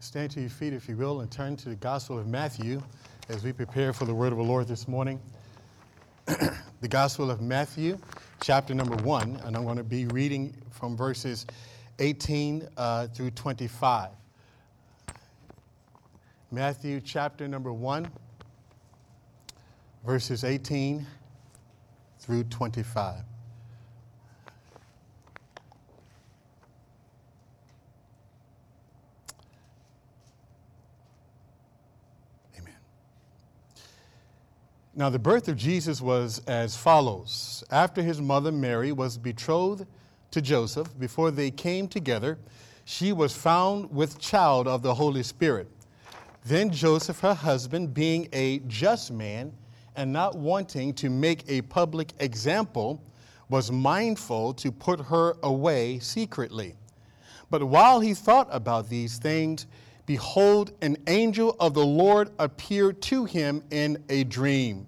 Stand to your feet, if you will, and turn to the Gospel of Matthew as we prepare for the word of the Lord this morning. the Gospel of Matthew, chapter number one, and I'm going to be reading from verses 18 uh, through 25. Matthew, chapter number one, verses 18 through 25. Now, the birth of Jesus was as follows. After his mother Mary was betrothed to Joseph, before they came together, she was found with child of the Holy Spirit. Then Joseph, her husband, being a just man and not wanting to make a public example, was mindful to put her away secretly. But while he thought about these things, behold, an angel of the Lord appeared to him in a dream,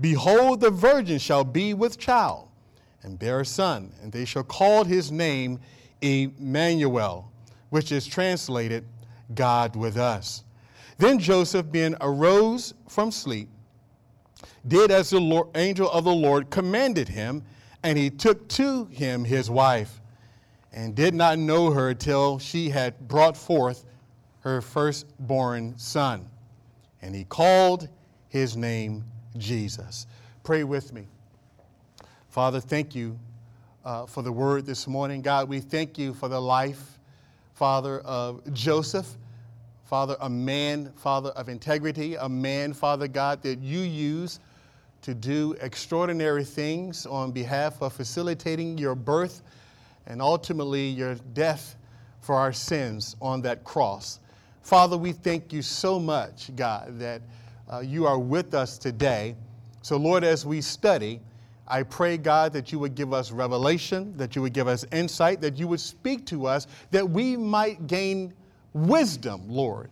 Behold, the virgin shall be with child and bear a son, and they shall call his name Emmanuel, which is translated God with us. Then Joseph, being arose from sleep, did as the Lord, angel of the Lord commanded him, and he took to him his wife and did not know her till she had brought forth her firstborn son. And he called his name Jesus. Pray with me. Father, thank you uh, for the word this morning. God, we thank you for the life, Father, of Joseph. Father, a man, Father, of integrity, a man, Father God, that you use to do extraordinary things on behalf of facilitating your birth and ultimately your death for our sins on that cross. Father, we thank you so much, God, that uh, you are with us today. So, Lord, as we study, I pray, God, that you would give us revelation, that you would give us insight, that you would speak to us, that we might gain wisdom, Lord,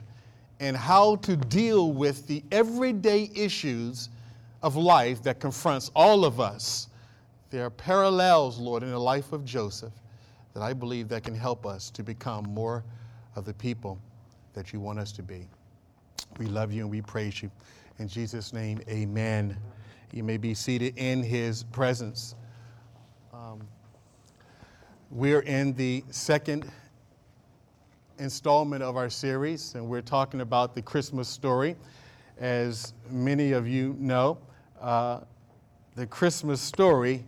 in how to deal with the everyday issues of life that confronts all of us. There are parallels, Lord, in the life of Joseph that I believe that can help us to become more of the people that you want us to be. We love you and we praise you. In Jesus' name, amen. You may be seated in his presence. Um, we're in the second installment of our series, and we're talking about the Christmas story. As many of you know, uh, the Christmas story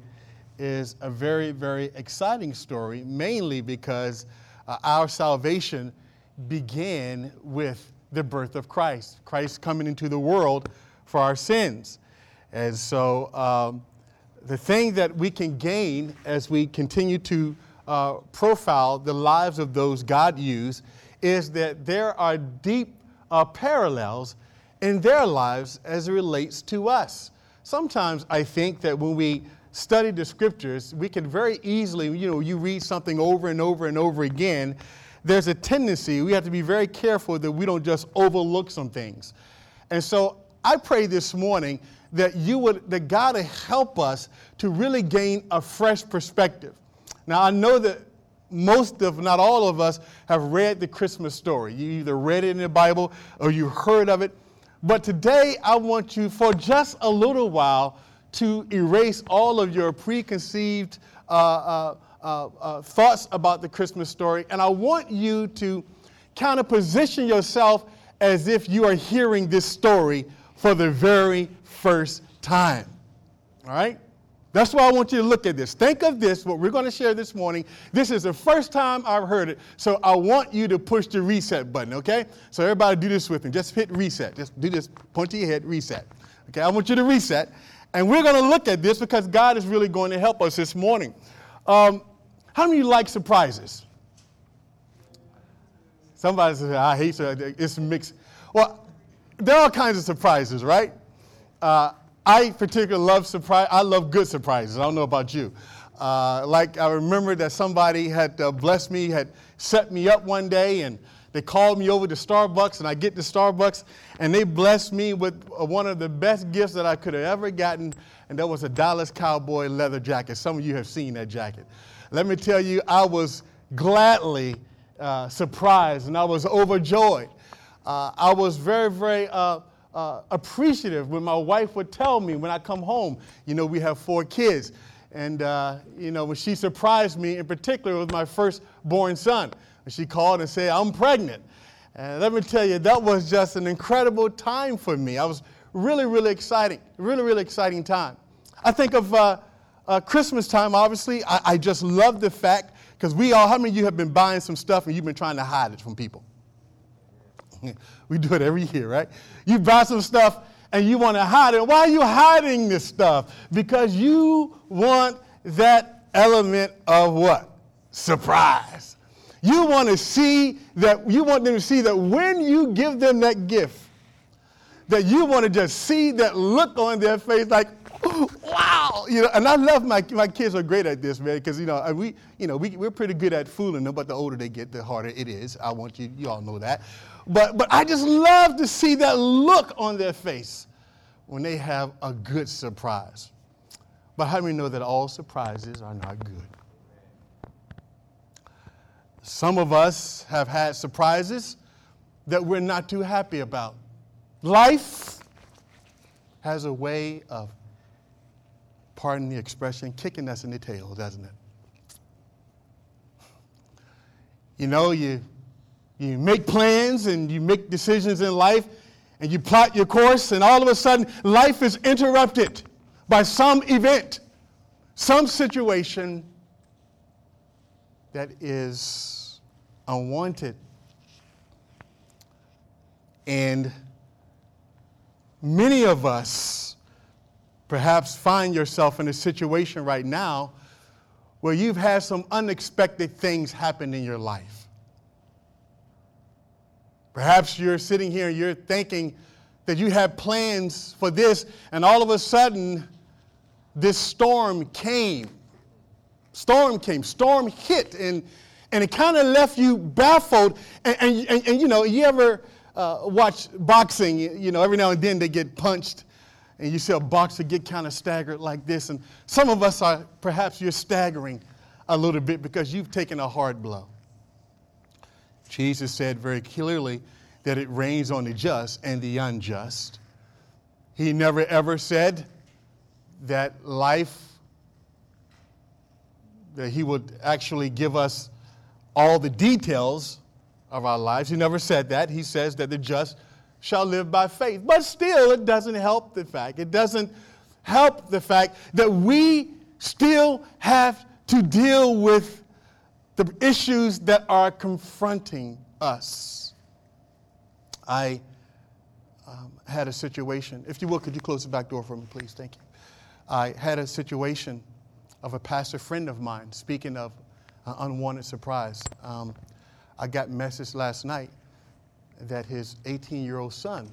is a very, very exciting story, mainly because uh, our salvation began with the birth of Christ, Christ coming into the world for our sins. And so, um, the thing that we can gain as we continue to uh, profile the lives of those God used is that there are deep uh, parallels in their lives as it relates to us. Sometimes I think that when we study the scriptures, we can very easily, you know, you read something over and over and over again, there's a tendency, we have to be very careful that we don't just overlook some things. And so I pray this morning that you would, that God would help us to really gain a fresh perspective. Now, I know that most of, not all of us, have read the Christmas story. You either read it in the Bible or you heard of it. But today, I want you, for just a little while, to erase all of your preconceived uh, uh, uh, uh, thoughts about the Christmas story. And I want you to kind of position yourself as if you are hearing this story for the very first time. All right? That's why I want you to look at this. Think of this, what we're going to share this morning. This is the first time I've heard it, so I want you to push the reset button, okay? So everybody do this with me. Just hit reset. Just do this, point to your head, reset. Okay, I want you to reset. And we're going to look at this because God is really going to help us this morning. Um, how many like surprises? Somebody says, I hate it. It's mixed. Well, there are all kinds of surprises, right? Uh, I particularly love surprise. I love good surprises. I don't know about you. Uh, like I remember that somebody had uh, blessed me, had set me up one day, and they called me over to Starbucks, and I get to Starbucks, and they blessed me with uh, one of the best gifts that I could have ever gotten, and that was a Dallas Cowboy leather jacket. Some of you have seen that jacket. Let me tell you, I was gladly uh, surprised, and I was overjoyed. Uh, I was very, very uh, uh, appreciative when my wife would tell me when I come home, you know, we have four kids. And, uh, you know, when she surprised me, in particular with my firstborn son, she called and said, I'm pregnant. And let me tell you, that was just an incredible time for me. I was really, really exciting, really, really exciting time. I think of uh, Christmas time, obviously. I, I just love the fact, because we all, how many of you have been buying some stuff and you've been trying to hide it from people? we do it every year, right? You buy some stuff and you want to hide it. Why are you hiding this stuff? Because you want that element of what? Surprise. You want to see that, you want them to see that when you give them that gift, that you want to just see that look on their face like, wow, you know, and I love my, my kids are great at this, man, because, you know, we, you know, we, we're pretty good at fooling them, but the older they get, the harder it is. I want you, you all know that. But, but I just love to see that look on their face when they have a good surprise. But how many know that all surprises are not good? Some of us have had surprises that we're not too happy about. Life has a way of, pardon the expression, kicking us in the tail, doesn't it? You know, you you make plans and you make decisions in life and you plot your course, and all of a sudden, life is interrupted by some event, some situation that is unwanted. And many of us perhaps find yourself in a situation right now where you've had some unexpected things happen in your life. Perhaps you're sitting here and you're thinking that you have plans for this, and all of a sudden, this storm came. Storm came, storm hit, and, and it kind of left you baffled. And, and, and, and you know, you ever uh, watch boxing, you know, every now and then they get punched, and you see a boxer get kind of staggered like this. And some of us are, perhaps you're staggering a little bit because you've taken a hard blow. Jesus said very clearly that it rains on the just and the unjust. He never ever said that life, that He would actually give us all the details of our lives. He never said that. He says that the just shall live by faith. But still, it doesn't help the fact, it doesn't help the fact that we still have to deal with the issues that are confronting us. I um, had a situation, if you will, could you close the back door for me, please? Thank you. I had a situation of a pastor friend of mine, speaking of uh, unwanted surprise. Um, I got message last night that his 18 year old son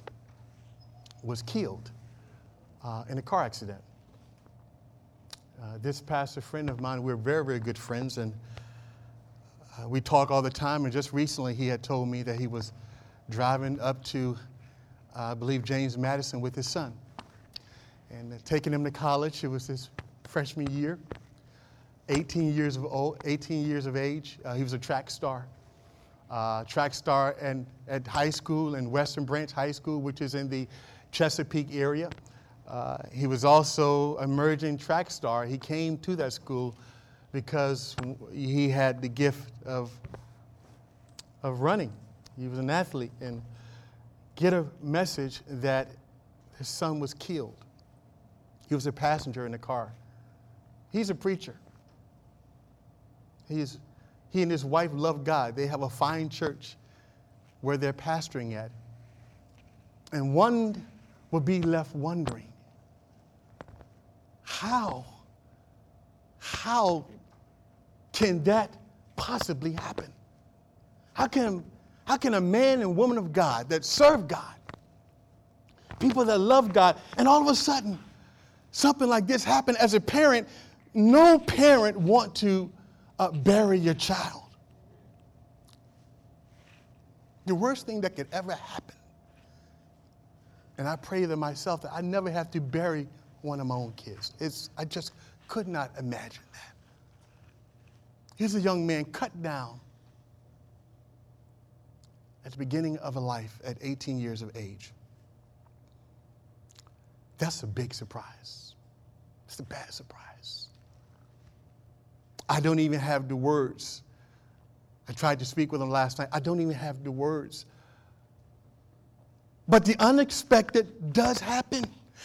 was killed uh, in a car accident. Uh, this pastor friend of mine, we're very, very good friends, and uh, we talk all the time, and just recently he had told me that he was driving up to, uh, I believe, James Madison with his son and uh, taking him to college. It was his freshman year. 18 years of old, 18 years of age. Uh, he was a track star. Uh, track star and at high school in Western Branch High School, which is in the Chesapeake area. Uh, he was also emerging track star. He came to that school because he had the gift of, of running. He was an athlete and get a message that his son was killed. He was a passenger in the car. He's a preacher. He, is, he and his wife love God. They have a fine church where they're pastoring at. And one would be left wondering how, how can that possibly happen? How can, How can a man and woman of God that serve God, people that love God, and all of a sudden something like this happen as a parent, no parent want to uh, bury your child. The worst thing that could ever happen, and I pray to myself that I never have to bury one of my own kids. It's, I just could not imagine that. Here's a young man cut down at the beginning of a life at 18 years of age. That's a big surprise. It's a bad surprise. I don't even have the words. I tried to speak with him last night. I don't even have the words. But the unexpected does happen.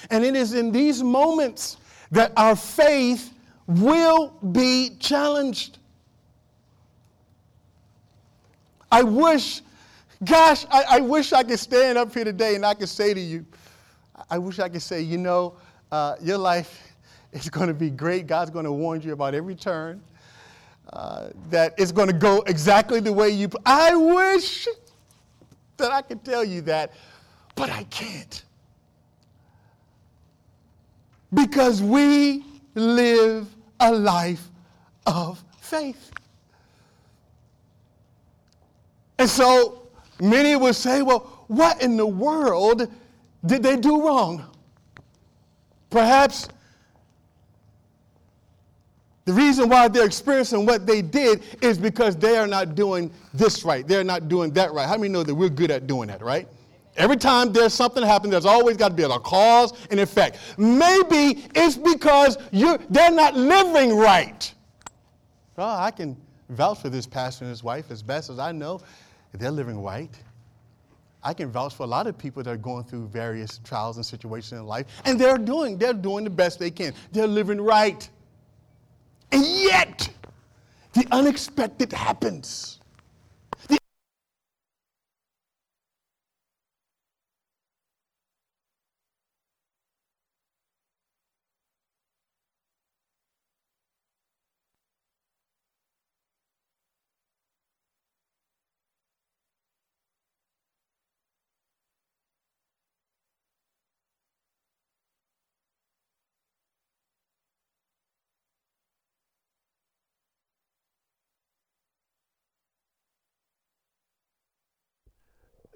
And it is in these moments that our faith will be challenged. I wish, gosh, I, I, wish I could stand up here today and I could say to you, I wish I could say, you know, uh, your life is going to be great. God's going to warn you about every turn. Uh, going to go exactly the way you. I wish that I could tell you that, but I can't. Because we live a life of faith. And so many would say, well, what in the world did they do wrong? Perhaps the reason why they're experiencing what they did is because they are not doing this right. They're not doing that right. How many know that we're good at doing that, right? Every time there's something happen, there's always got to be a cause and effect. Maybe it's because you they're not living right. Well, I can vouch for this pastor and his wife as best as I know. They're living right. I can vouch for a lot of people that are going through various trials and situations in life, and they're doing, they're doing the best they can. They're living right. And yet, the unexpected happens.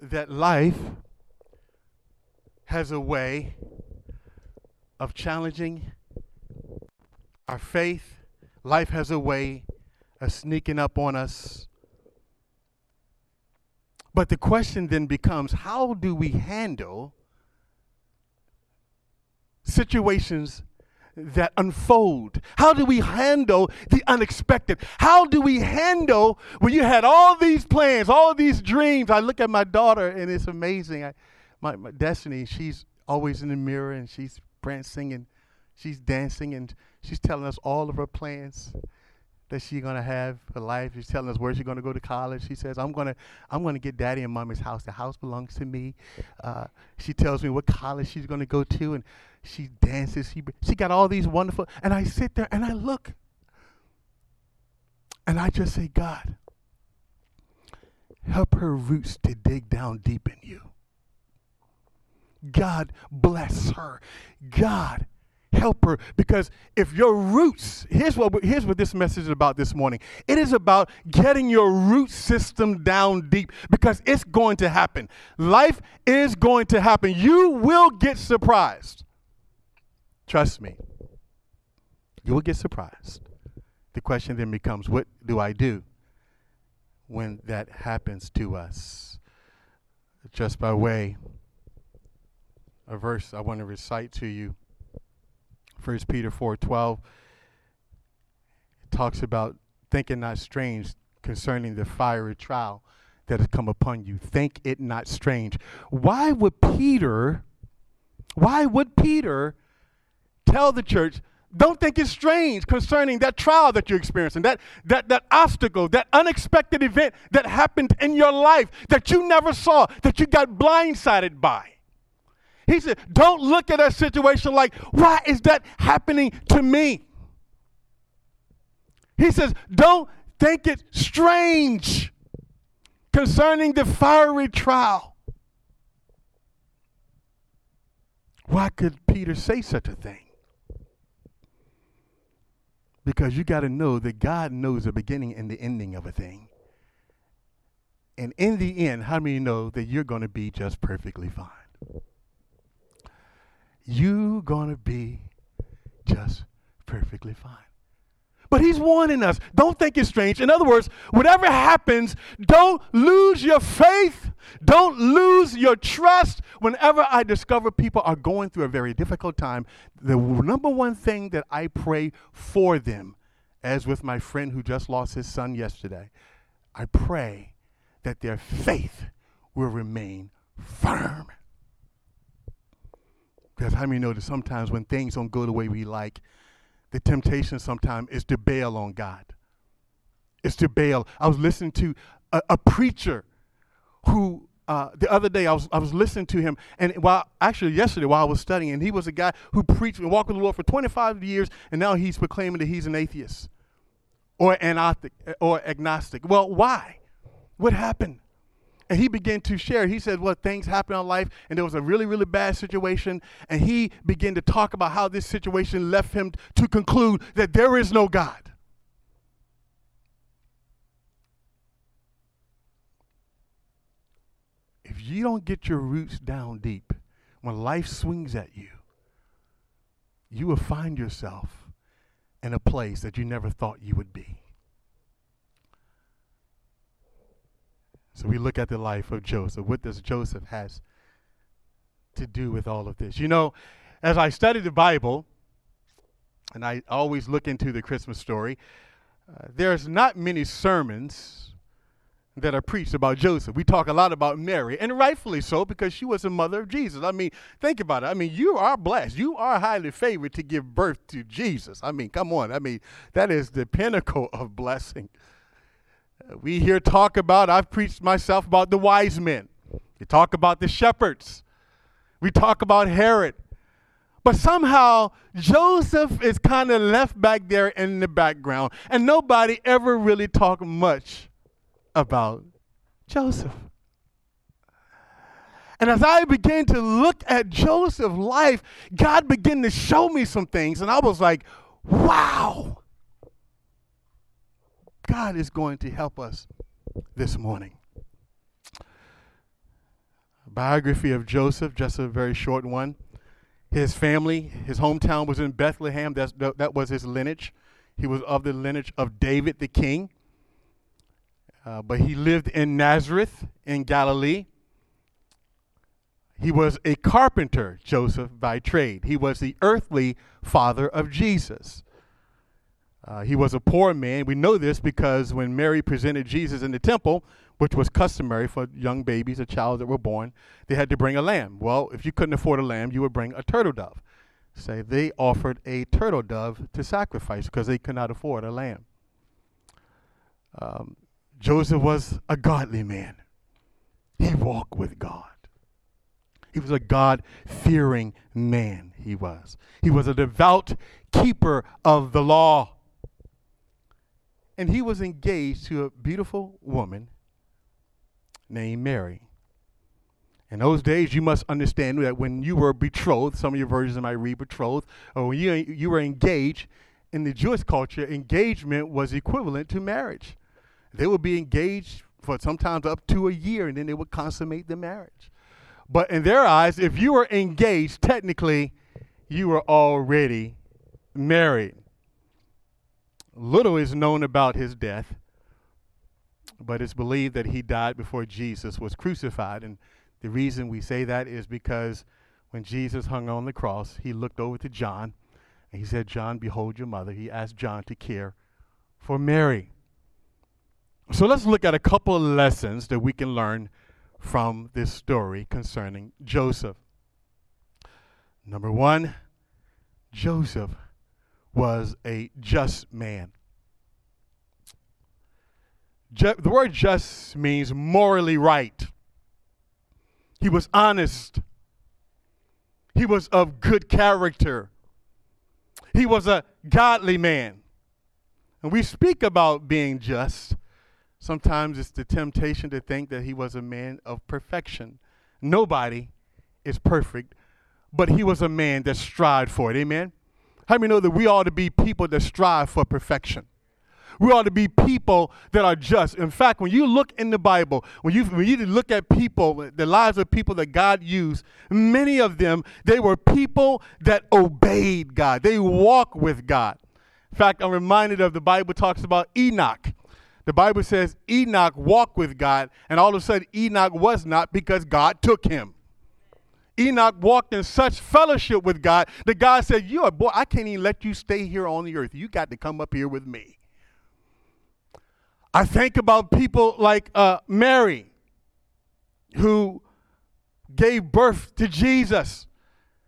That life has a way of challenging our faith. Life has a way of sneaking up on us. But the question then becomes how do we handle situations that unfold? How do we handle the unexpected? How do we handle when you had all these plans, all these dreams? I look at my daughter and it's amazing. I, my, my Destiny, she's always in the mirror and she's prancing and she's dancing and she's telling us all of her plans that she's gonna have for life. She's telling us where she's gonna go to college. She says, "I'm gonna, I'm gonna get daddy and mommy's house. The house belongs to me." Uh, she tells me what college she's gonna go to, and she dances. She, she got all these wonderful. And I sit there and I look. And I just say, God, help her roots to dig down deep in you. God bless her. God help her because if your roots here's what here's what this message is about this morning it is about getting your root system down deep because it's going to happen life is going to happen you will get surprised Trust me, you will get surprised. The question then becomes what do I do when that happens to us? Just by way a verse I want to recite to you 1 Peter 4:12 talks about thinking not strange concerning the fiery trial that has come upon you. Think it not strange. Why would Peter why would Peter tell the church don't think it's strange concerning that trial that you're experiencing, that, that, that obstacle, that unexpected event that happened in your life that you never saw, that you got blindsided by. He said, Don't look at that situation like, why is that happening to me? He says, Don't think it strange. concerning the fiery trial. Why could Peter say such a thing? Because you got to know that God knows the beginning and the ending of a thing. And in the end, how many know that you're going to be just perfectly fine? You're going to be just perfectly fine. But he's warning us. Don't think it's strange. In other words, whatever happens, don't lose your faith. Don't lose your trust. Whenever I discover people are going through a very difficult time, the number one thing that I pray for them, as with my friend who just lost his son yesterday, I pray that their faith will remain firm. Because how many know that sometimes when things don't go the way we like, the temptation sometimes is to bail on God. It's to bail. I was listening to a, a preacher who uh, the other day I was I was listening to him, and while actually yesterday while I was studying, and he was a guy who preached and walked with the Lord for 25 years, and now he's proclaiming that he's an atheist or agnostic or agnostic. Well, why? What happened? And he began to share. He said, What things happened in life, and there was a really, really bad situation. And he began to talk about how this situation left him to conclude that there is no God. If you don't get your roots down deep, when life swings at you, you will find yourself in a place that you never thought you would be. So we look at the life of Joseph. What does Joseph has to do with all of this? You know, as I study the Bible, and I always look into the Christmas story, uh, there's not many sermons that are preached about Joseph. We talk a lot about Mary, and rightfully so, because she was the mother of Jesus. I mean, think about it. I mean, you are blessed. You are highly favored to give birth to Jesus. I mean, come on. I mean, that is the pinnacle of blessing we hear talk about, I've preached myself about the wise men. We talk about the shepherds. We talk about Herod. But somehow Joseph is kind of left back there in the background, and nobody ever really talked much about Joseph. And as I began to look at Joseph's life, God began to show me some things, and I was like, wow. God is going to help us this morning. biography of Joseph, just a very short one. His family, his hometown was in Bethlehem. That's, that was his lineage. He was of the lineage of David the king. Uh, but he lived in Nazareth in Galilee. He was a carpenter, Joseph, by trade. He was the earthly father of Jesus. Uh, he was a poor man. We know this because when Mary presented Jesus in the temple, which was customary for young babies, a child that were born, they had to bring a lamb. Well, if you couldn't afford a lamb, you would bring a turtle dove. Say they offered a turtle dove to sacrifice because they could not afford a lamb. Um, Joseph was a godly man. He walked with God. He was a God fearing man, he was. He was a devout keeper of the law and he was engaged to a beautiful woman named Mary. In those days, you must understand that when you were betrothed, some of your versions might read betrothed, or when you, you were engaged, in the Jewish culture, engagement was equivalent to marriage. They would be engaged for sometimes up to a year, and then they would consummate the marriage. But in their eyes, if you were engaged, technically, you were already married. Little is known about his death, but it's believed that he died before Jesus was crucified. And the reason we say that is because when Jesus hung on the cross, he looked over to John and he said, John, behold your mother. He asked John to care for Mary. So let's look at a couple of lessons that we can learn from this story concerning Joseph. Number one, Joseph was a just man. The word just means morally right. He was honest. He was of good character. He was a godly man. And we speak about being just, Sometimes it's the temptation to think that he was a man of perfection. Nobody is perfect, but he was a man that strived for it. Amen? How many know that we ought to be people that strive for perfection? We ought to be people that are just. In fact, when you look in the Bible, when you when you look at people, the lives of people that God used, many of them they were people that obeyed God. They walked with God. In fact, I'm reminded of the Bible talks about Enoch. The Bible says Enoch walked with God, and all of a sudden Enoch was not because God took him. Enoch walked in such fellowship with God that God said, You're a boy, I can't even let you stay here on the earth. You got to come up here with me. I think about people like uh, Mary, who gave birth to Jesus.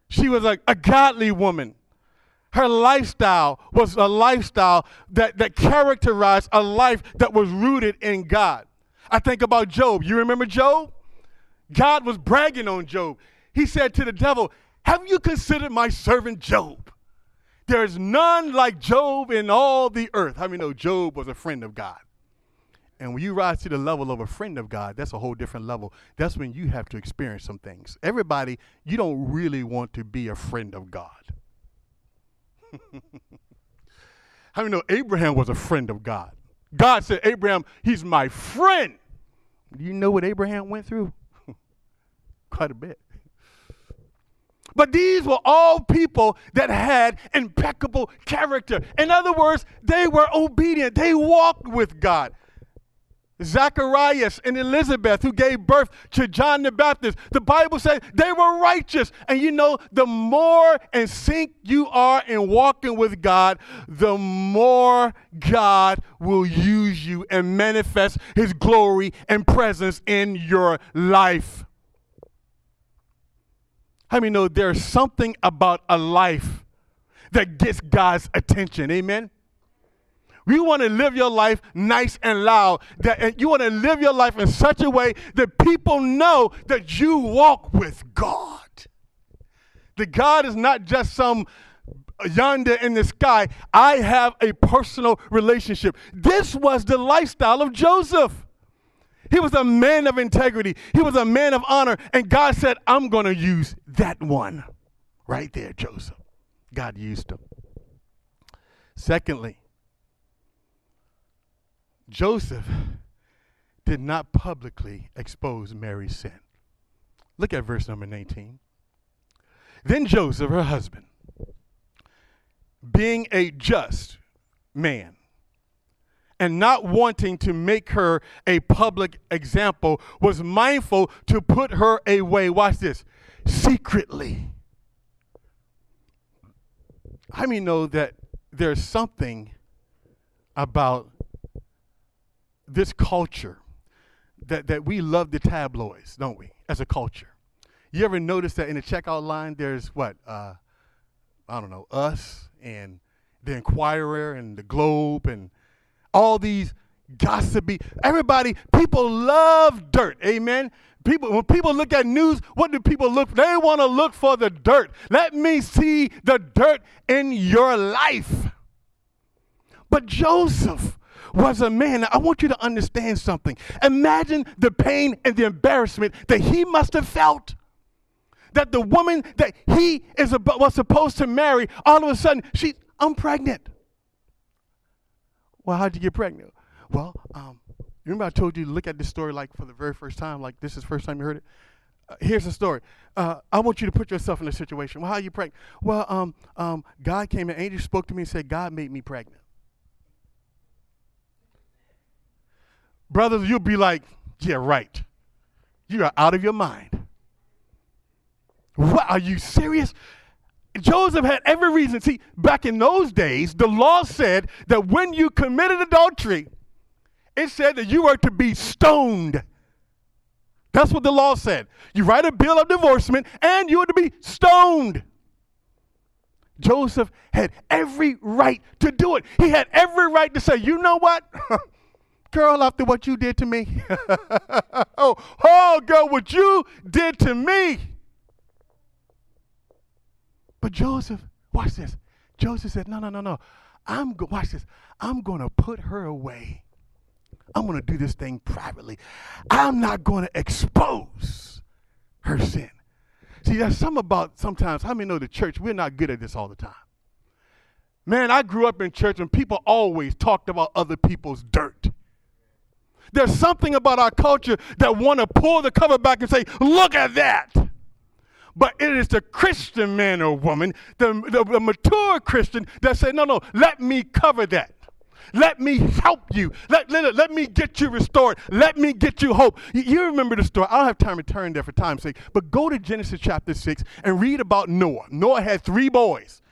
She was a, a godly woman. Her lifestyle was a lifestyle that, that characterized a life that was rooted in God. I think about Job. You remember Job? God was bragging on Job. He said to the devil, Have you considered my servant Job? There's none like Job in all the earth. How many know Job was a friend of God? And when you rise to the level of a friend of God, that's a whole different level. That's when you have to experience some things. Everybody, you don't really want to be a friend of God. How many know Abraham was a friend of God? God said, Abraham, he's my friend. Do you know what Abraham went through? Quite a bit. But these were all people that had impeccable character. In other words, they were obedient, they walked with God. Zacharias and Elizabeth, who gave birth to John the Baptist, the Bible says they were righteous. And you know, the more in sync you are in walking with God, the more God will use you and manifest his glory and presence in your life. How many know there's something about a life that gets God's attention? Amen. You want to live your life nice and loud. That you want to live your life in such a way that people know that you walk with God. That God is not just some yonder in the sky. I have a personal relationship. This was the lifestyle of Joseph. He was a man of integrity. He was a man of honor. And God said, I'm going to use that one right there, Joseph. God used him. Secondly, Joseph did not publicly expose Mary's sin. Look at verse number 19. Then Joseph, her husband, being a just man, and not wanting to make her a public example, was mindful to put her away. Watch this secretly. I mean, know that there's something about this culture that, that we love the tabloids, don't we, as a culture? You ever notice that in the checkout line there's what? Uh, I don't know, us and the Inquirer and the Globe and all these gossipy. Everybody, people love dirt. Amen. People, when people look at news, what do people look? They want to look for the dirt. Let me see the dirt in your life. But Joseph was a man. I want you to understand something. Imagine the pain and the embarrassment that he must have felt. That the woman that he is about, was supposed to marry, all of a sudden, she, I'm pregnant. Well, how'd you get pregnant? Well, um, remember I told you to look at this story like for the very first time, like this is the first time you heard it? Uh, here's the story. Uh, I want you to put yourself in a situation. Well, how are you pregnant? Well, um, um, God came and angel spoke to me and said, God made me pregnant. Brothers, you'll be like, yeah, right. You are out of your mind. What? Are you serious? Joseph had every reason. See, back in those days, the law said that when you committed adultery, it said that you were to be stoned. That's what the law said. You write a bill of divorcement and you were to be stoned. Joseph had every right to do it. He had every right to say, you know what? girl, after what you did to me. oh, oh, girl, what you did to me. But Joseph, watch this. Joseph said, No, no, no, no. I'm go- watch this. I'm gonna put her away I'm going to do this thing privately. I'm not going to expose her sin. See, there's something about sometimes, how many know the church, we're not good at this all the time. Man, I grew up in church and people always talked about other people's dirt. There's something about our culture that want to pull the cover back and say, look at that. But it is the Christian man or woman, the, the, the mature Christian, that say, no, no, let me cover that. Let me help you. Let, let, let me get you restored. Let me get you hope. You, you remember the story. I don't have time to turn there for time's sake, but go to Genesis chapter 6 and read about Noah. Noah had three boys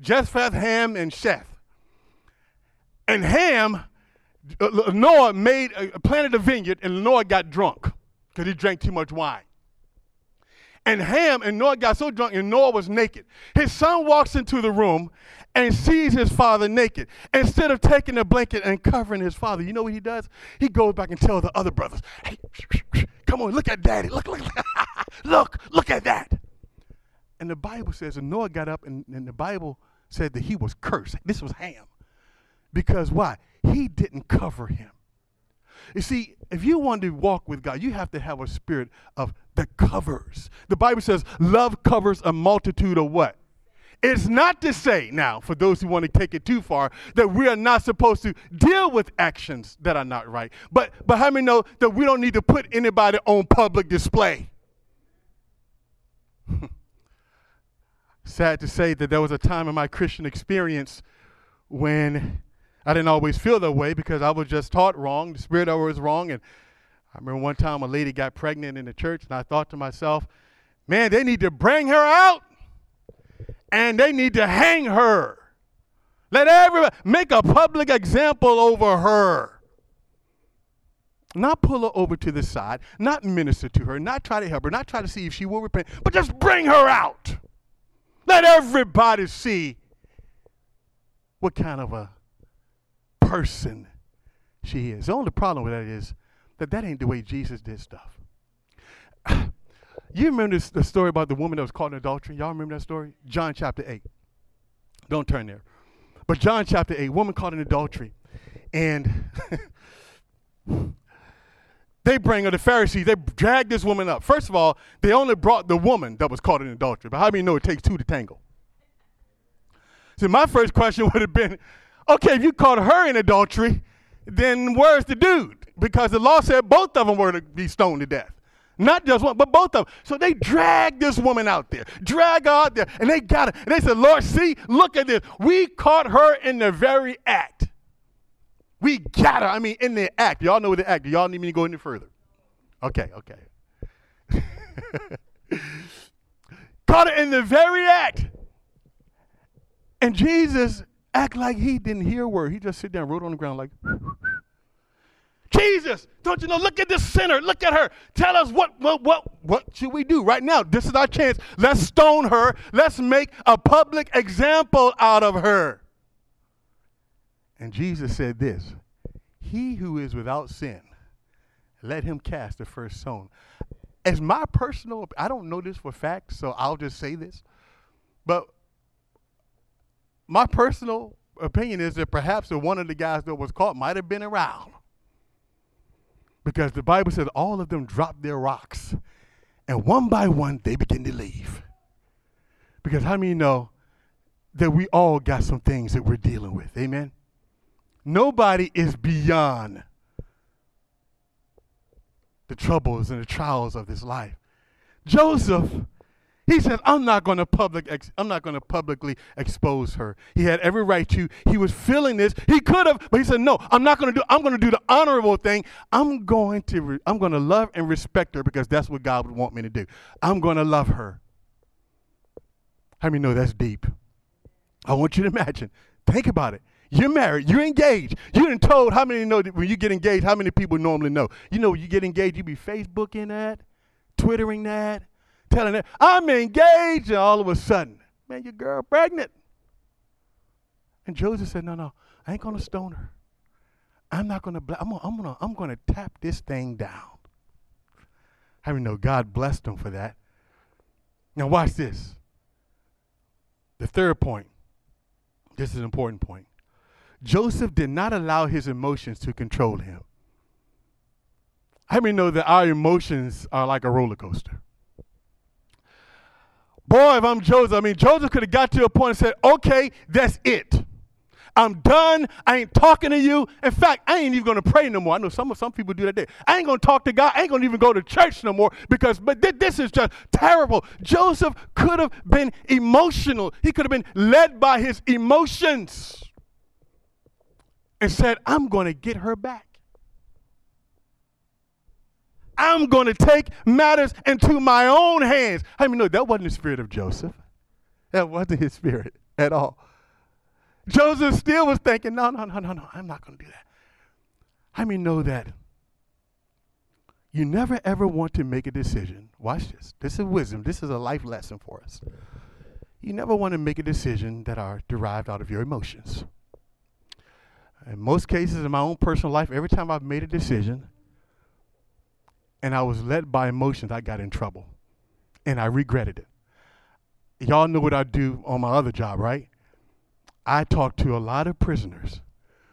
Japheth, Ham, and Sheth. And Ham, uh, Noah made, uh, planted a vineyard, and Noah got drunk because he drank too much wine. And Ham and Noah got so drunk, and Noah was naked. His son walks into the room and sees his father naked. Instead of taking a blanket and covering his father, you know what he does? He goes back and tells the other brothers, hey, come on, look at daddy. Look, look, look, look look at that. And the Bible says, and Noah got up, and, and the Bible said that he was cursed. This was Ham. Because why? He didn't cover him. You see, if you want to walk with God, you have to have a spirit of that covers. The Bible says, love covers a multitude of what? It's not to say, now, for those who want to take it too far, that we are not supposed to deal with actions that are not right. But, but how many know that we don't need to put anybody on public display? Sad to say that there was a time in my Christian experience when I didn't always feel that way because I was just taught wrong. The spirit of was wrong. And I remember one time a lady got pregnant in the church, and I thought to myself, man, they need to bring her out and they need to hang her. Let everybody make a public example over her. Not pull her over to the side, not minister to her, not try to help her, not try to see if she will repent, but just bring her out. Let everybody see what kind of a person she is. The only problem with that is that that ain't the way Jesus did stuff. you remember this, the story about the woman that was caught in adultery? Y'all remember that story? John chapter 8. Don't turn there. But John chapter 8, woman caught in adultery. And they bring her, the Pharisees, they drag this woman up. First of all, they only brought the woman that was caught in adultery. But how many know it takes two to tangle? See, my first question would have been okay, if you caught her in adultery, then where's the dude? Because the law said both of them were to be stoned to death. Not just one, but both of them. So they dragged this woman out there, drag her out there, and they got her. And they said, Lord, see, look at this. We caught her in the very act. We got her. I mean, in the act. Y'all know the act. Y'all need me to go any further? Okay, okay. caught her in the very act. And Jesus act like he didn't hear a word. He just sit down, wrote on the ground like, Jesus, don't you know? Look at this sinner. Look at her. Tell us what, what, what, what should we do right now? This is our chance. Let's stone her. Let's make a public example out of her. And Jesus said this He who is without sin, let him cast the first stone. As my personal, I don't know this for fact, so I'll just say this. But my personal opinion is that perhaps one of the guys that was caught might have been around. Because the Bible says all of them dropped their rocks. And one by one, they begin to leave. Because how many know that we all got some things that we're dealing with? Amen? Nobody is beyond the troubles and the trials of this life. Joseph he said, I'm not going to public ex- I'm not going to publicly expose her. He had every right to. He was feeling this. He could have, but he said, "No, I'm not going to do I'm going to do the honorable thing. I'm going to re- I'm going to love and respect her because that's what God would want me to do. I'm going to love her." How many know that's deep? I want you to imagine. Think about it. You're married. You're engaged. You didn't told how many know when you get engaged, how many people normally know? You know, you get engaged, you be Facebooking that, Twittering that, telling her, I'm engaged, and all of a sudden, man, your girl pregnant. And Joseph said, No, no, I ain't gonna stone her. I'm not gonna, I'm gonna, I'm gonna, I'm gonna tap this thing down. How many know God blessed him for that? Now watch this. The third point. This is an important point. Joseph did not allow his emotions to control him. How many know that our emotions are like a roller coaster? Boy, if I'm Joseph, I mean, Joseph could have got to a point and said, okay, that's it. I'm done. I ain't talking to you. In fact, I ain't even going to pray no more. I know some some people do that. Day. I ain't going to talk to God. I ain't going to even go to church no more because but th- this is just terrible. Joseph could have been emotional. He could have been led by his emotions and said, "I'm going to get her back." I'm going to take matters into my own hands. I mean, no, that wasn't the spirit of Joseph. That wasn't his spirit at all. Joseph still was thinking, no, no, no, no, no, I'm not going to do that. I mean, know that you never ever want to make a decision. Watch this. This is wisdom. This is a life lesson for us. You never want to make a decision that are derived out of your emotions. In most cases, in my own personal life, every time I've made a decision and I was led by emotions, I got in trouble and I regretted it. Y'all know what I do on my other job, right? I talk to a lot of prisoners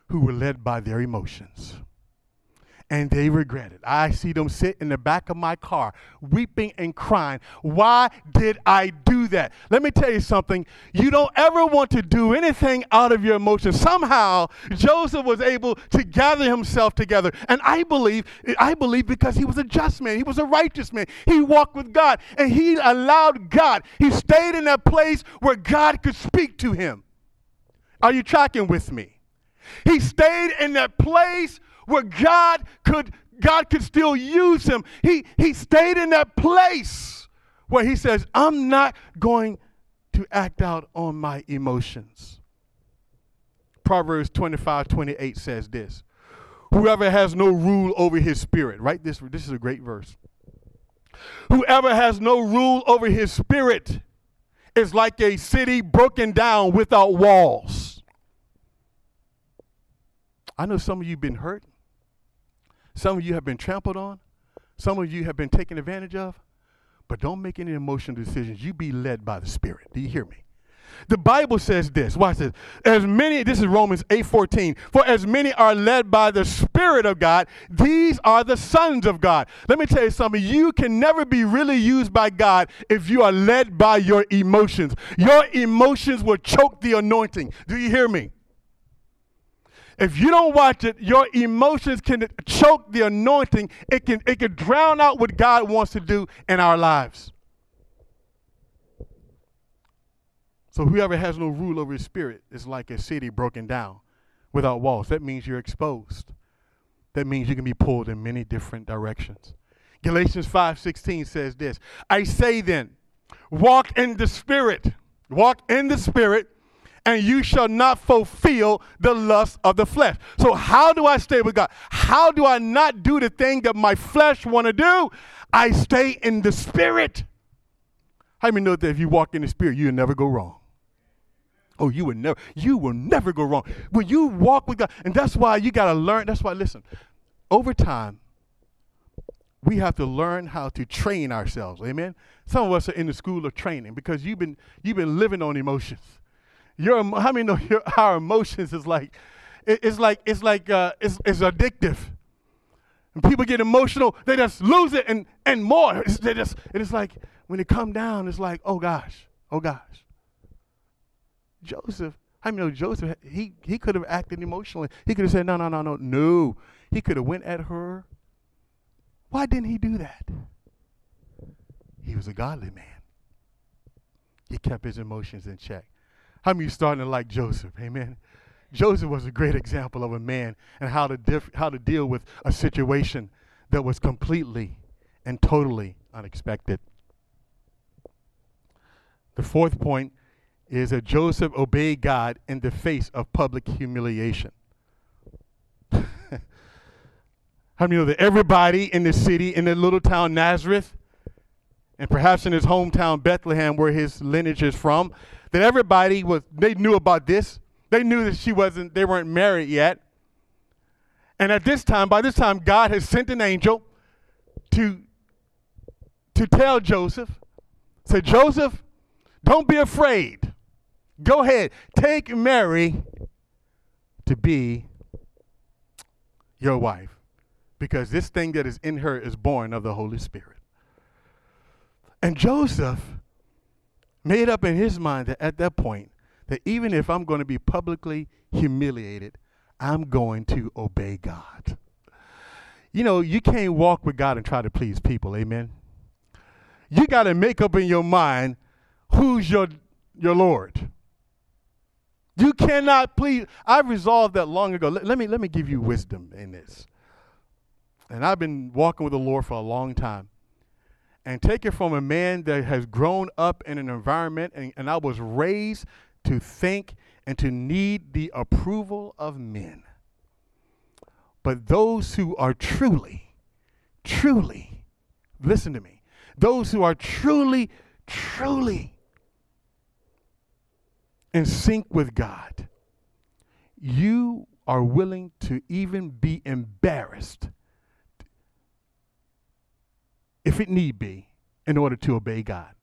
who were led by their emotions. And they regret it. I see them sit in the back of my car, weeping and crying. Why did I do that? Let me tell you something. You don't ever want to do anything out of your emotions. Somehow, Joseph was able to gather himself together. And I believe, I believe because he was a just man, he was a righteous man. He walked with God, and he allowed God. He stayed in that place where God could speak to him. Are you tracking with me? He stayed in that place where God could God could still use him. He he stayed in that place where he says, "I'm not going to act out on my emotions." Proverbs 25, 28 says this. Whoever has no rule over his spirit, right? This, this is a great verse. Whoever has no rule over his spirit is like a city broken down without walls. I know some of you have been hurt. Some of you have been trampled on. Some of you have been taken advantage of. But don't make any emotional decisions. You be led by the Spirit. Do you hear me? The Bible says this. Watch this. As many, this is Romans 8:14. For as many are led by the Spirit of God, these are the sons of God. Let me tell you something. You can never be really used by God if you are led by your emotions. Your emotions will choke the anointing. Do you hear me? If you don't watch it, your emotions can choke the anointing. It can, it can drown out what God wants to do in our lives. So whoever has no rule over his spirit is like a city broken down without walls. That means you're exposed. That means you can be pulled in many different directions. Galatians 5:16 says this, I say then, walk in the spirit. Walk in the spirit and you shall not fulfill the lust of the flesh. So how do I stay with God? How do I not do the thing that my flesh want to do? I stay in the spirit. How many know that if you walk in the spirit, you'll never go wrong? Oh, you will never, you will never go wrong. When you walk with God, and that's why you gotta learn, that's why listen, over time, we have to learn how to train ourselves. Amen. Some of us are in the school of training because you've been you've been living on emotions. Your how many know your, our emotions is like it, it's like it's like uh, it's, it's addictive. And people get emotional, they just lose it and and more. It's, they just and it's like when they come down, it's like oh gosh, oh gosh. Joseph, I mean, know Joseph, he he could have acted emotionally. He could have said no, no, no, no, no. He could have went at her. Why didn't he do that? He was a godly man. He kept his emotions in check. How many starting to like Joseph? Amen. Joseph was a great example of a man and how to how to deal with a situation that was completely and totally unexpected. The fourth point is that Joseph obeyed God in the face of public humiliation. how many know that everybody in the city, in the little town Nazareth, and perhaps in his hometown Bethlehem, where his lineage is from, that everybody was they knew about this. They knew that she wasn't they weren't married yet. And at this time, by this time, God has sent an angel to to tell Joseph, say, Joseph, don't be afraid. Go ahead, take Mary to be your wife. because this thing that is in her is born of the Holy Spirit. And Joseph made up in his mind that at that point, that even if I'm going to be publicly humiliated, I'm going to obey God. You know, you can't walk with God and try to please people, amen? You got to make up in your mind who's your, your Lord. You cannot please. I resolved that long ago. Let, let, me, let me give you wisdom in this. And I've been walking with the Lord for a long time. And take it from a man that has grown up in an environment, and, and I was raised to think and to need the approval of men. But those who are truly, truly, listen to me, those who are truly, truly in sync with God, you are willing to even be embarrassed, if it need be, in order to obey God.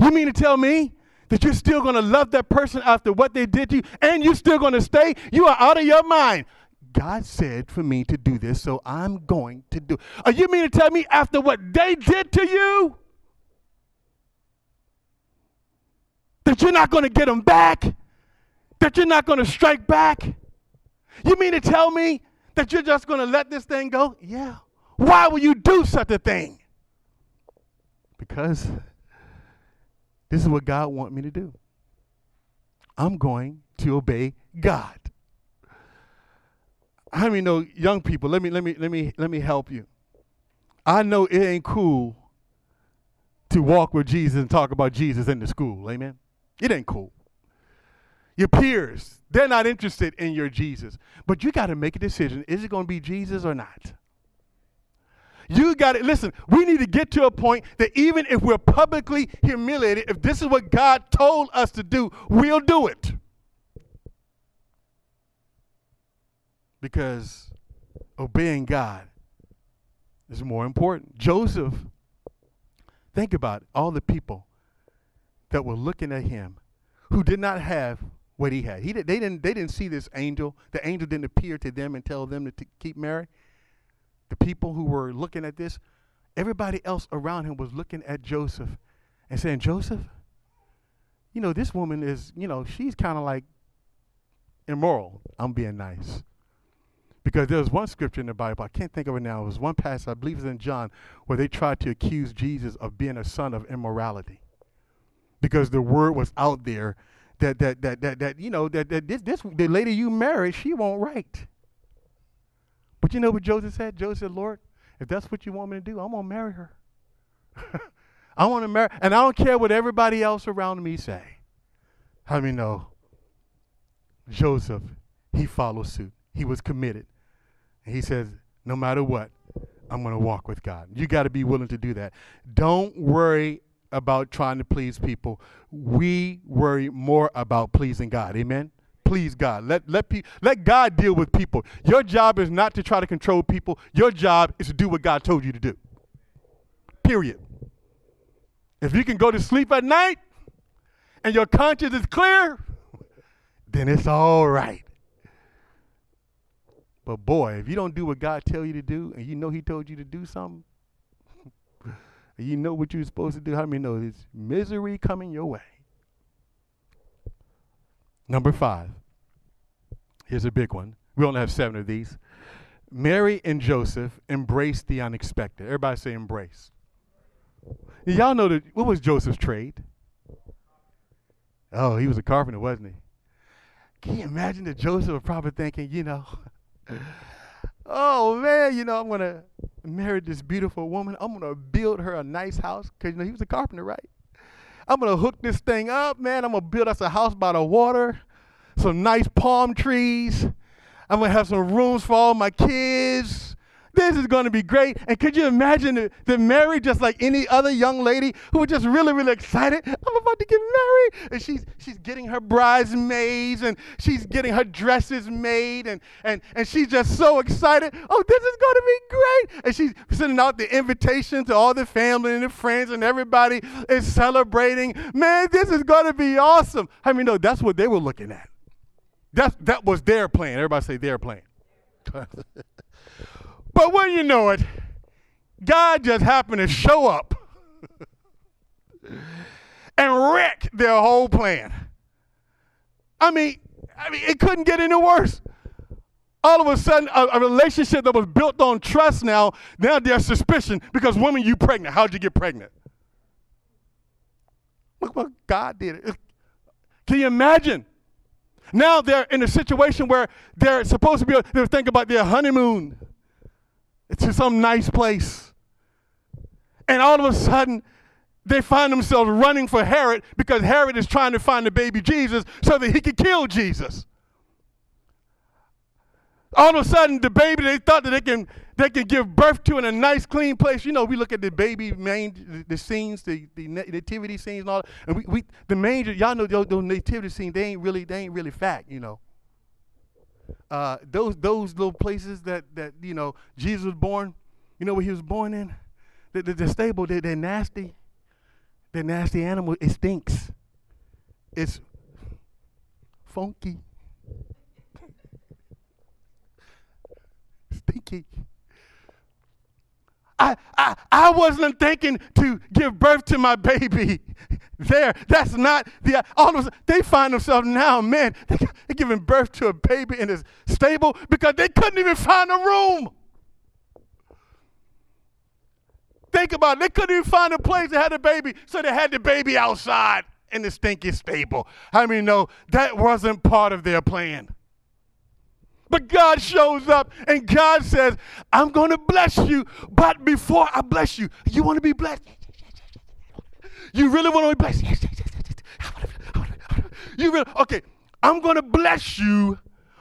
You mean to tell me that you're still going to love that person after what they did to you and you're still going to stay? You are out of your mind. God said for me to do this, so I'm going to do. Are you mean to tell me after what they did to you? That you're not going to get them back? That you're not going to strike back? You mean to tell me that you're just going to let this thing go? Yeah. Why would you do such a thing? Because this is what God wants me to do. I'm going to obey God. How many know young people? Let me let me let me let me help you. I know it ain't cool to walk with Jesus and talk about Jesus in the school. Amen. It ain't cool. Your peers, they're not interested in your Jesus. But you got to make a decision. Is it going to be Jesus or not? You got to listen. We need to get to a point that even if we're publicly humiliated, if this is what God told us to do, we'll do it. Because obeying God is more important. Joseph, think about it, all the people that were looking at him who did not have what he had. He they, didn't, they didn't see this angel. The angel didn't appear to them and tell them to t- keep Mary. The people who were looking at this, everybody else around him was looking at Joseph and saying, Joseph, you know, this woman is, you know, she's kind of like immoral. I'm being nice. Because there's one scripture in the Bible, I can't think of it now. It was one passage, I believe it's in John, where they tried to accuse Jesus of being a son of immorality because the word was out there that that that that, that you know that, that this this the lady you married she won't write. But you know what Joseph said? Joseph said, Lord, if that's what you want me to do, I'm gonna marry her. I want to marry, and I don't care what everybody else around me say. How many know? Joseph, he followed suit. He was committed. And he says, no matter what, I'm going to walk with God. You got to be willing to do that. Don't worry about trying to please people. We worry more about pleasing God. Amen. Please God. Let let pe- let God deal with people. Your job is not to try to control people. Your job is to do what God told you to do. Period. If you can go to sleep at night and your conscience is clear, then it's all right. But boy, if you don't do what God tell you to do and you know he told you to do something, you know what you're supposed to do. How many know there's misery coming your way? Number five. Here's a big one. We only have seven of these. Mary and Joseph embraced the unexpected. Everybody say embrace. Y'all know that what was Joseph's trade? Oh, he was a carpenter, wasn't he? Can you imagine that Joseph was probably thinking, you know, oh man, you know, I'm gonna marry this beautiful woman. I'm gonna build her a nice house because you know he was a carpenter, right? I'm gonna hook this thing up, man. I'm gonna build us a house by the water, some nice palm trees. I'm gonna have some rooms for all my kids. This is going to be great. And could you imagine that Mary, just like any other young lady who was just really, really excited, I'm about to get married. And she's, she's getting her bridesmaids and she's getting her dresses made and, and, and she's just so excited. Oh, this is going to be great. And she's sending out the invitation to all the family and the friends and everybody is celebrating. Man, this is going to be awesome. I mean, no, that's what they were looking at. That's, that was their plan. Everybody say their plan. But when you know it, God just happened to show up and wreck their whole plan. I mean, I mean, it couldn't get any worse. All of a sudden, a, a, relationship that was built on trust now, now there's suspicion because woman, you pregnant. How'd you get pregnant? Look what God did. Can you imagine? Now they're in a situation where they're supposed to be, they're thinking about their honeymoon to some nice place. And all of a sudden, they find themselves running for Herod because Herod is trying to find the baby Jesus so that he could kill Jesus. All of a sudden, the baby they thought that they can they can give birth to in a nice, clean place. You know, we look at the baby main the, scenes, the, the nativity scenes, and all. And we, we the manger, y'all know those, those nativity scenes. They ain't really they ain't really fat. You know. Uh, those those little places that that you know Jesus was born. You know where he was born in? The, the, the stable. They, they're nasty. The nasty animal, it stinks. It's funky. Stinky. I, I, I wasn't thinking to give birth to my baby there. That's not the all of they find themselves now, man, they, are giving birth to a baby in this stable because they couldn't even find a room. Think about it. They couldn't even find a place to have a baby, so they had the baby outside in the stinky stable. How many know that wasn't part of their plan? But God shows up and God says, I'm going to bless you. But before I bless you, you want to be blessed? You really want to be blessed? Yes, yes, yes, yes. You really, okay, I'm going to bless you.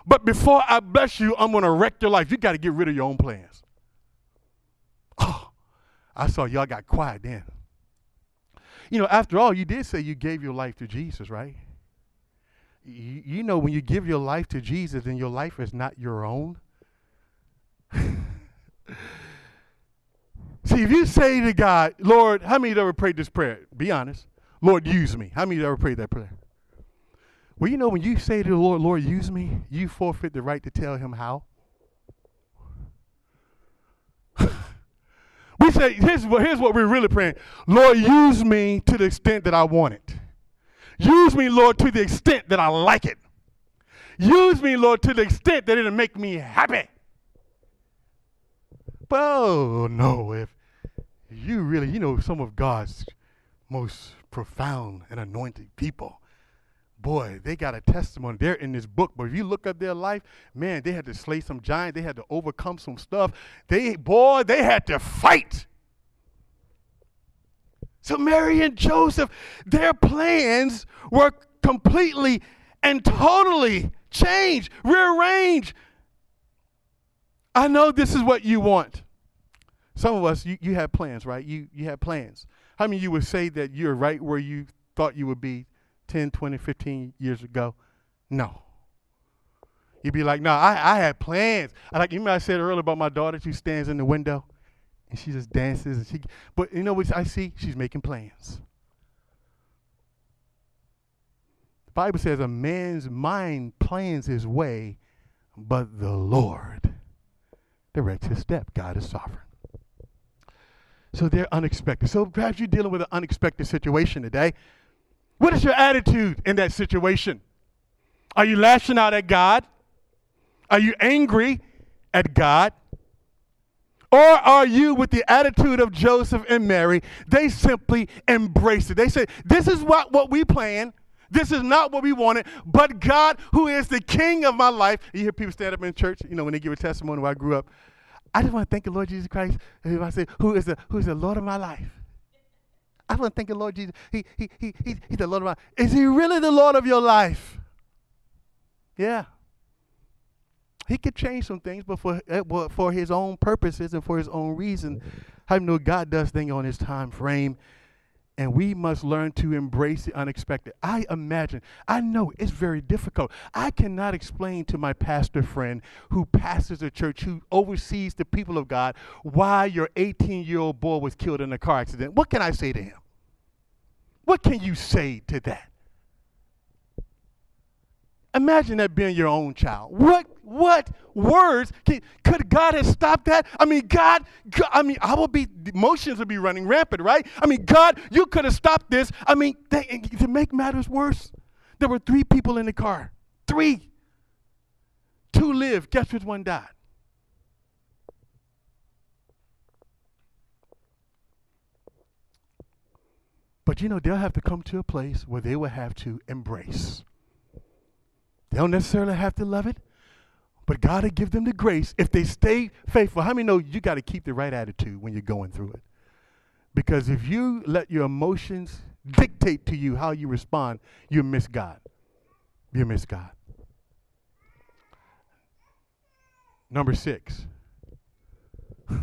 But before I bless you, I'm going to wreck your life. You got to get rid of your own plans. Oh, I saw y'all got quiet then. You know, after all, you did say you gave your life to Jesus, right? You, know, when you give your life to Jesus and your life is not your own. See, if you say to God, Lord, how many ever prayed this prayer? Be honest. Lord, use me. How many ever prayed that prayer? Well, you know, when you say to the Lord, Lord, use me, you forfeit the right to tell him how. We say, here's here's what we're really praying Lord, use me to the extent that I want it. Use me, Lord, to the extent that I like it. Use me, Lord, to the extent that it'll make me happy. But oh no, if you really, you know, some of God's most profound and anointed people boy, they got a testimony. They're in this book, but if you look at their life, man, they had to slay some giants. They had to overcome some stuff. They, boy, they had to fight. So Mary and Joseph, their plans were completely and totally changed, rearranged. I know this is what you want. Some of us, you, you have plans, right? You, you have plans. How many of you would say that you're right where you thought you would be 10, 20, 15 years ago? No. You'd be like, no, I, I had plans. I like you know I said earlier about my daughter, she stands in the window and she just dances and she but you know what I see? She's making plans. The Bible says a man's mind plans his way, but the Lord directs his step. God is sovereign. So they're unexpected. So perhaps you're dealing with an unexpected situation today. What is your attitude in that situation? Are you lashing out at God? Are you angry at God? Or are you with the attitude of Joseph and Mary? They simply embrace it. They say, This is what, what we planned. This is not what we wanted, but God, who is the king of my life. You hear people stand up in church, you know, when they give a testimony where I grew up. I just want to thank the Lord Jesus Christ. I say, who is the who is the Lord of my life? I wasn't thinking, Lord Jesus, he, he, he, he, he's the Lord of my Is he really the Lord of your life? Yeah. He could change some things, but for, eh, for his own purposes and for his own reason. I know God does things on his time frame, and we must learn to embrace the unexpected. I imagine, I know it's very difficult. I cannot explain to my pastor friend who pastors a church, who oversees the people of God, why your 18 year old boy was killed in a car accident. What can I say to him? What can you say to that? Imagine that being your own child. What what words can, could God have stopped that? I mean, God, God, I mean, I would be emotions would be running rampant, right? I mean, God, you could have stopped this. I mean, they, to make matters worse, there were three people in the car. Three. Two lived. Guess which one died? But you know, they'll have to come to a place where they will have to embrace. They don't necessarily have to love it, but God will give them the grace if they stay faithful. How many know you got to keep the right attitude when you're going through it? Because if you let your emotions dictate to you how you respond, you miss God. You miss God. Number six.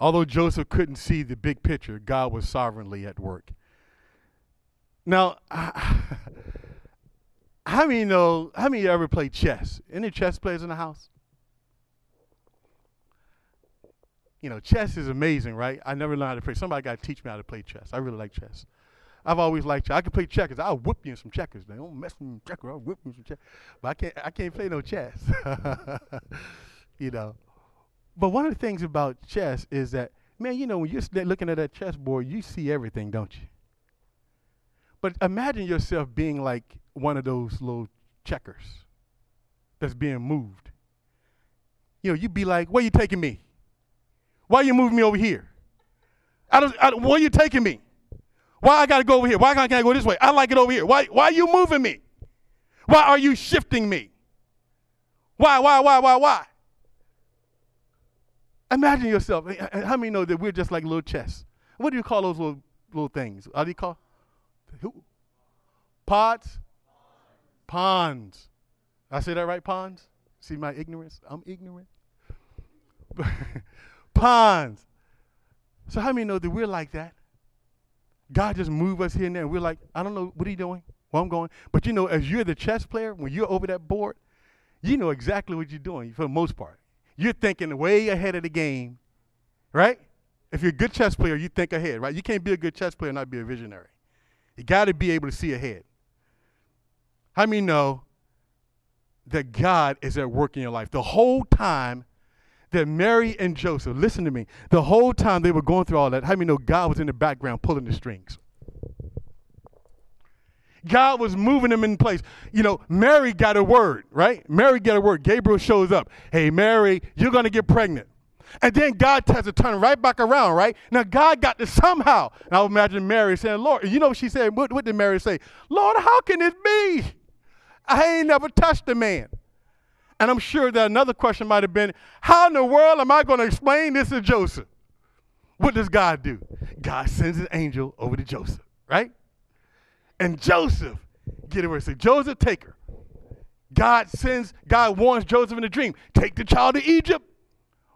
Although Joseph couldn't see the big picture, God was sovereignly at work. Now, how many know, how many ever play chess? Any chess players in the house? You know, chess is amazing, right? I never learned how to play. Somebody got to teach me how to play chess. I really like chess. I've always liked chess. I can play checkers. I'll whip you in some checkers. They don't mess with me checkers. I'll whip you in some checkers. But I can't, I can't play no chess. you know. But one of the things about chess is that, man, you know, when you're looking at that chessboard, you see everything, don't you? But imagine yourself being like one of those little checkers that's being moved. You know, you'd be like, where you taking me? Why you moving me over here? I don't, I, where you taking me? Why I got to go over here? Why can't I go this way? I like it over here. Why, why are you moving me? Why are you shifting me? Why, why, why, why, why? Imagine yourself. How many know that we're just like little chess? What do you call those little, little things? How do you call? Ponds. I say that right, ponds? See my ignorance? I'm ignorant. ponds. So how many know that we're like that? God just move us here and there. We're like, I don't know, what are you doing? Where I'm going. But you know, as you're the chess player, when you're over that board, you know exactly what you're doing for the most part. You're thinking way ahead of the game, right? If you're a good chess player, you think ahead, right? You can't be a good chess player and not be a visionary. You got to be able to see ahead. How many know that God is at work in your life? The whole time that Mary and Joseph, listen to me, the whole time they were going through all that, how many know God was in the background pulling the strings? God was moving them in place. You know, Mary got a word, right? Mary got a word. Gabriel shows up. Hey, Mary, you're going to get pregnant. And then God has to turn right back around, right? Now, God got to somehow. And I imagine Mary saying, Lord, you know what she said? What, what did Mary say? Lord, how can it be? I ain't never touched a man. And I'm sure that another question might have been, how in the world am I going to explain this to Joseph? What does God do? God sends an angel over to Joseph, right? And Joseph, get it where it says, Joseph, take her. God sends, God warns Joseph in a dream, take the child to Egypt.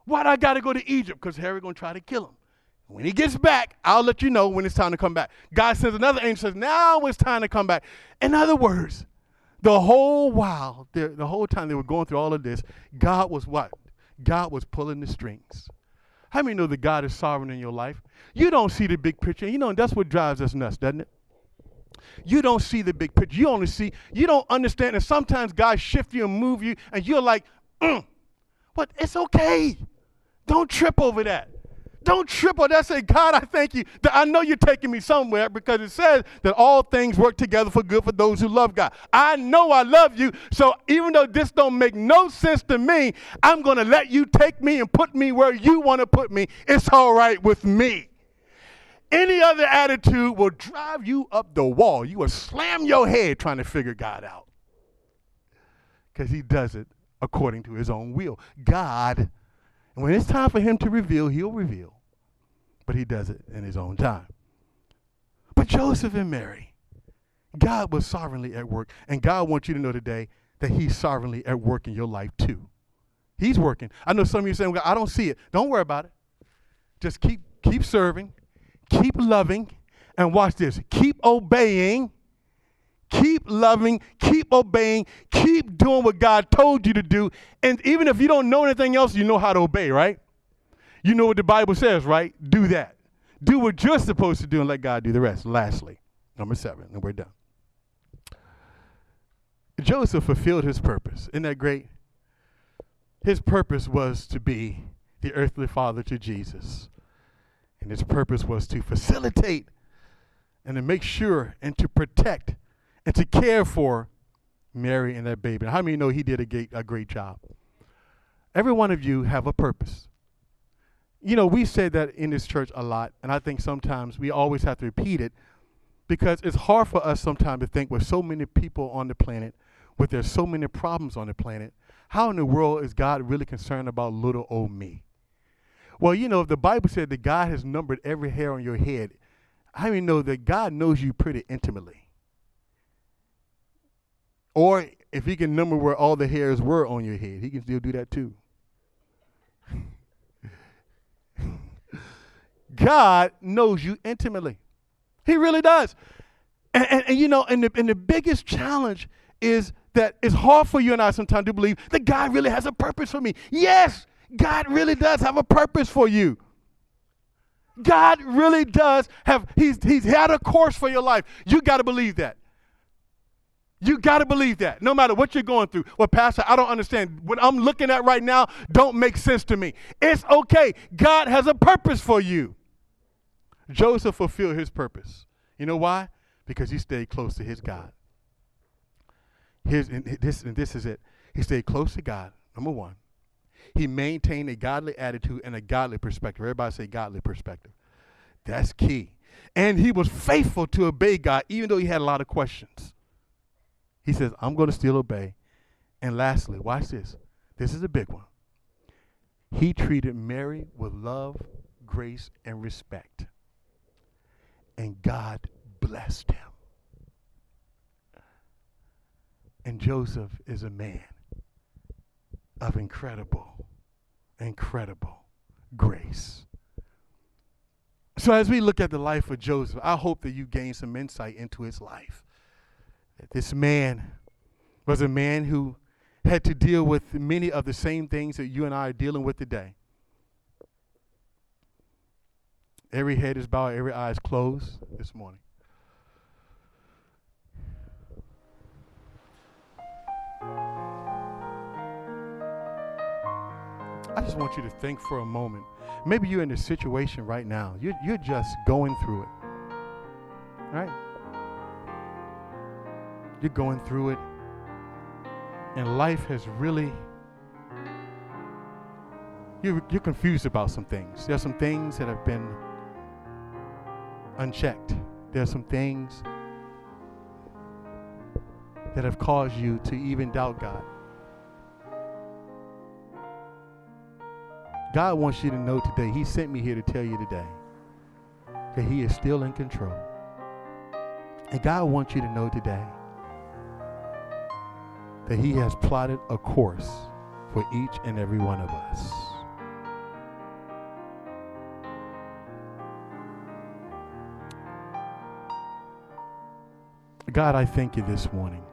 Why do I got to go to Egypt? Because Herod going to try to kill him. When he gets back, I'll let you know when it's time to come back. God sends another angel, says, now it's time to come back. In other words, the whole while, the, whole time they were going through all of this, God was what? God was pulling the strings. How many know that God is sovereign in your life? You don't see the big picture. You know, that's what drives us nuts, doesn't it? You don't see the big picture. You only see, you don't understand. And sometimes God shift you and move you, and you're like, mm, but it's okay. Don't trip over that. Don't trip on that. Say, God, I thank you I know you're taking me somewhere because it says that all things work together for good for those who love God. I know I love you. So even though this don't make no sense to me, I'm going to let you take me and put me where you want to put me. It's all right with me. Any other attitude will drive you up the wall. You will slam your head trying to figure God out because he does it according to his own will. God, when it's time for him to reveal, he'll reveal but he does it in his own time. But Joseph and Mary, God was sovereignly at work. And God wants you to know today that he's sovereignly at work in your life too. He's working. I know some of you saying, well, I don't see it. Don't worry about it. Just keep keep serving, keep loving, and watch this. Keep obeying. Keep loving, keep obeying, keep doing what God told you to do. And even if you don't know anything else, you know how to obey, right? You know what the Bible says, right? Do that. Do what you're supposed to do and let God do the rest. Lastly, number seven, and we're done. Joseph fulfilled his purpose. Isn't that great? His purpose was to be the earthly father to Jesus. And his purpose was to facilitate and to make sure and to protect and to care for Mary and that baby. How many know he did a great, a great job? Every one of you have a purpose. You know, we say that in this church a lot, and I think sometimes we always have to repeat it because it's hard for us sometimes to think with so many people on the planet, with there's so many problems on the planet, how in the world is God really concerned about little old me? Well, you know, if the Bible said that God has numbered every hair on your head, how many know that God knows you pretty intimately? Or if he can number where all the hairs were on your head, he can still do that too. God knows you intimately. He really does. And, and, and, you know, and the, and the biggest challenge is that it's hard for you and I sometimes to believe that God really has a purpose for me. Yes, God really does have a purpose for you. God really does have, he's, he's had a course for your life. You got to believe that. You got to believe that no matter what you're going through. Well, Pastor, I don't understand. What I'm looking at right now don't make sense to me. It's okay. God has a purpose for you. Joseph fulfilled his purpose. You know why? Because he stayed close to his God. Here's, and this, and this is it. He stayed close to God, number one. He maintained a godly attitude and a godly perspective. Everybody say godly perspective. That's key. And he was faithful to obey God, even though he had a lot of questions. He says, I'm going to still obey. And lastly, watch this. This is a big one. He treated Mary with love, grace, and respect. And God blessed him. And Joseph is a man of incredible, incredible grace. So, as we look at the life of Joseph, I hope that you gain some insight into his life. That this man was a man who had to deal with many of the same things that you and I are dealing with today. Every head is bowed, every eye is closed this morning. I just want you to think for a moment. Maybe you're in a situation right now. You're, you're just going through it. Right? You're going through it. And life has really, you're, you're confused about some things. There's some things that have been unchecked. There's some things that have caused you to even doubt God. God wants you to know today, He sent me here to tell you today that He is still in control. And God wants you to know today that He has plotted a course for each and every one of us. God, I thank you this morning.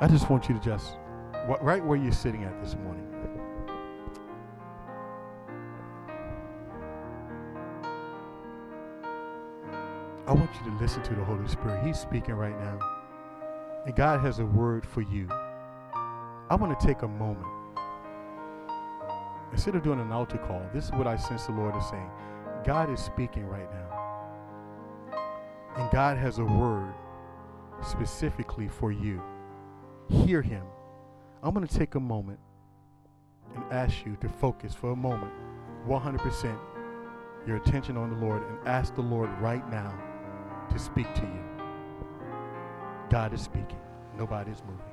I just want you to just, right where you're sitting at this morning, I want you to listen to the Holy Spirit. He's speaking right now. And God has a word for you. I want to take a moment. Instead of doing an altar call, this is what I sense the Lord is saying. God is speaking right now. And God has a word specifically for you. Hear Him. I'm going to take a moment and ask you to focus for a moment, 100% your attention on the Lord, and ask the Lord right now to speak to you. God is speaking. Nobody's moving.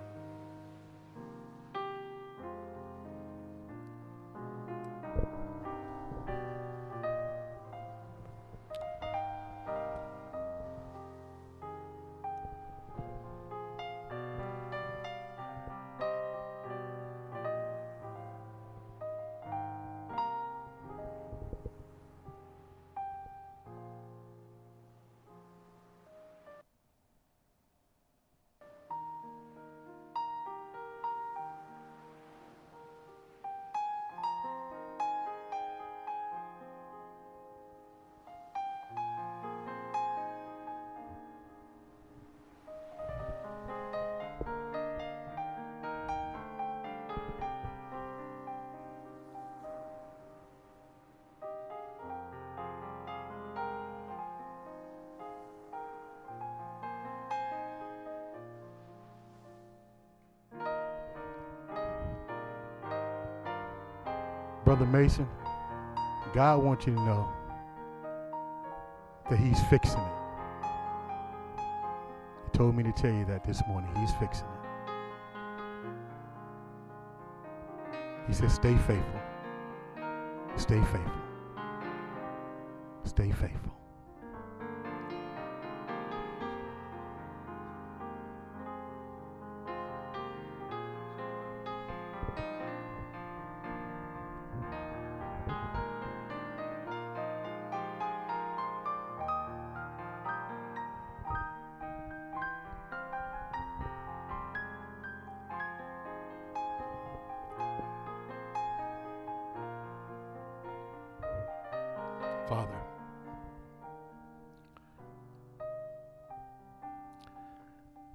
Mason, God wants you to know that He's fixing it. He told me to tell you that this morning. He's fixing it. He says, stay faithful. Stay faithful. Stay faithful. Father,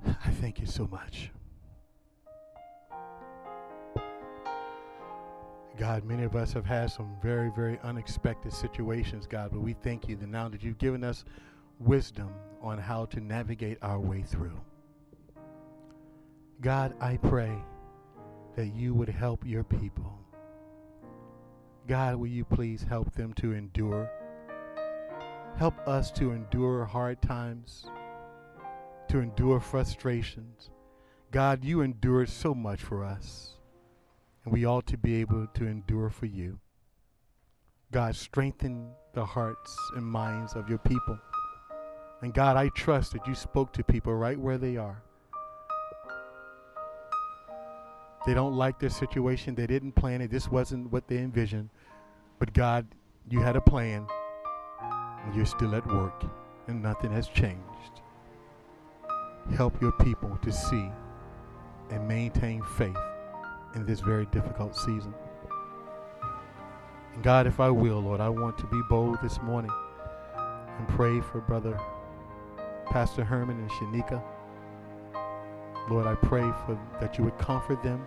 I thank you so much. God, many of us have had some very, very unexpected situations, God, but we thank you that now that you've given us wisdom on how to navigate our way through. God, I pray that you would help your people. God, will you please help them to endure? Help us to endure hard times, to endure frustrations. God, you endured so much for us, and we ought to be able to endure for you. God, strengthen the hearts and minds of your people. And God, I trust that you spoke to people right where they are. They don't like their situation. They didn't plan it. This wasn't what they envisioned. But God, you had a plan. You're still at work. And nothing has changed. Help your people to see and maintain faith in this very difficult season. And God, if I will, Lord, I want to be bold this morning and pray for Brother Pastor Herman and Shanika. Lord, I pray for that you would comfort them,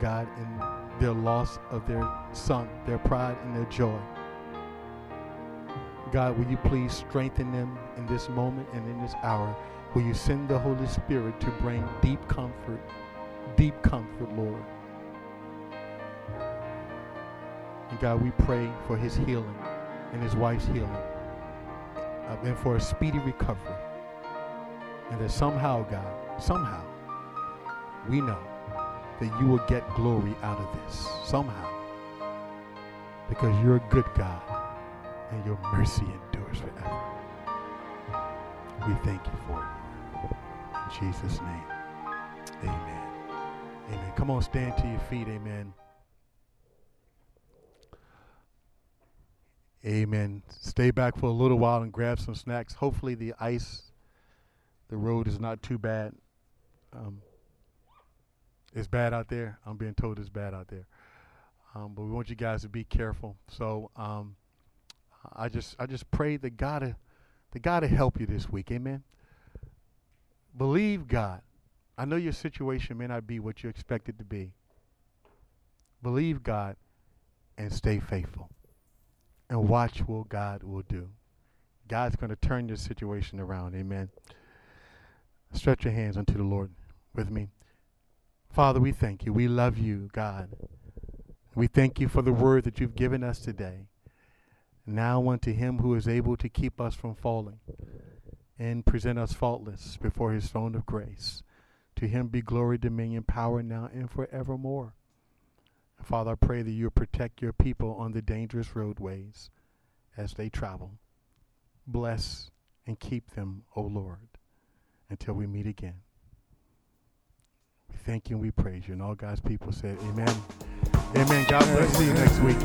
God, in their loss of their son, their pride and their joy. God, will you please strengthen them in this moment and in this hour? Will you send the Holy Spirit to bring deep comfort, deep comfort, Lord? And God, we pray for his healing and his wife's healing uh, and for a speedy recovery. And that somehow, God, somehow, we know that you will get glory out of this. Somehow. Because you're a good God and your mercy endures forever. We thank you for it. In Jesus' name. Amen. Amen. Come on, stand to your feet. Amen. Amen. Stay back for a little while and grab some snacks. Hopefully, the ice, the road is not too bad. Um, it's bad out there. I'm being told it's bad out there. Um, but we want you guys to be careful. So um, I just I just pray that God that God to help you this week. Amen. Believe God. I know your situation may not be what you expect it to be. Believe God and stay faithful. And watch what God will do. God's going to turn your situation around. Amen. Stretch your hands unto the Lord with me. Father, we thank you. We love you, God. We thank you for the word that you've given us today. Now unto him who is able to keep us from falling and present us faultless before his throne of grace. To him be glory, dominion, power now and forevermore. Father, I pray that you protect your people on the dangerous roadways as they travel. Bless and keep them, O Lord, until we meet again. We thank you and we praise you. And all God's people said, Amen. Amen. God bless you next week.